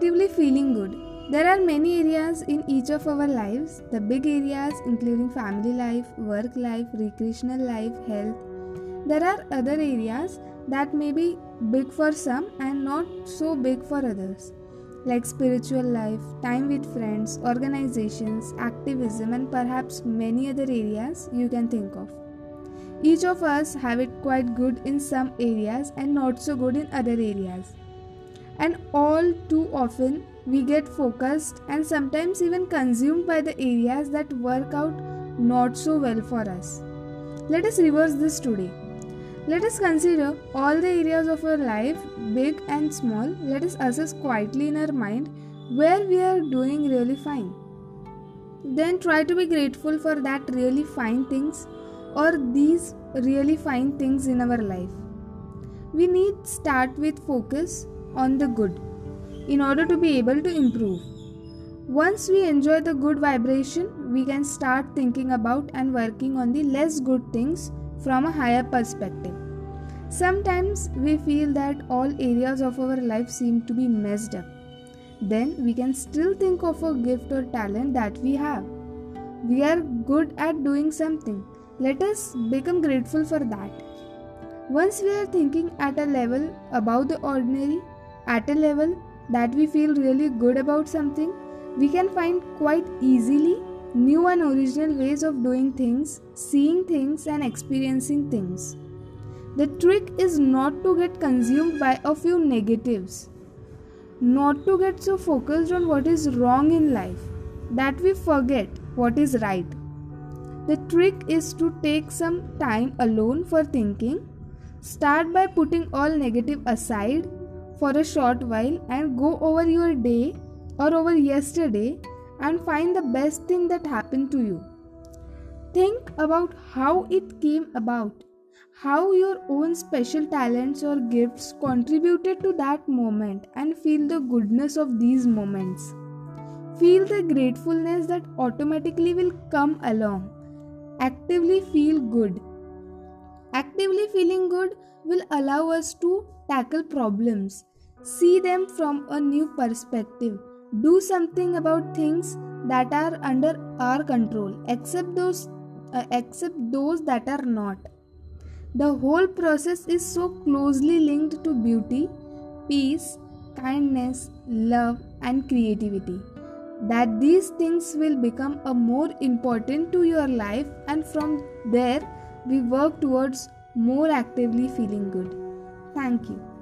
feeling good. There are many areas in each of our lives, the big areas including family life, work life, recreational life, health. There are other areas that may be big for some and not so big for others, like spiritual life, time with friends, organizations, activism, and perhaps many other areas you can think of. Each of us have it quite good in some areas and not so good in other areas. And all too often we get focused and sometimes even consumed by the areas that work out not so well for us. Let us reverse this today. Let us consider all the areas of our life, big and small. Let us assess quietly in our mind where we are doing really fine. Then try to be grateful for that really fine things or these really fine things in our life. We need start with focus on the good in order to be able to improve. Once we enjoy the good vibration, we can start thinking about and working on the less good things from a higher perspective. Sometimes we feel that all areas of our life seem to be messed up. Then we can still think of a gift or talent that we have. We are good at doing something. Let us become grateful for that. Once we are thinking at a level above the ordinary, at a level that we feel really good about something, we can find quite easily new and original ways of doing things, seeing things, and experiencing things. The trick is not to get consumed by a few negatives, not to get so focused on what is wrong in life that we forget what is right. The trick is to take some time alone for thinking. Start by putting all negative aside for a short while and go over your day or over yesterday and find the best thing that happened to you. Think about how it came about, how your own special talents or gifts contributed to that moment, and feel the goodness of these moments. Feel the gratefulness that automatically will come along. Actively feel good. Actively feeling good will allow us to tackle problems, see them from a new perspective, do something about things that are under our control, except those uh, except those that are not. The whole process is so closely linked to beauty, peace, kindness, love, and creativity that these things will become a more important to your life and from there we work towards more actively feeling good. Thank you.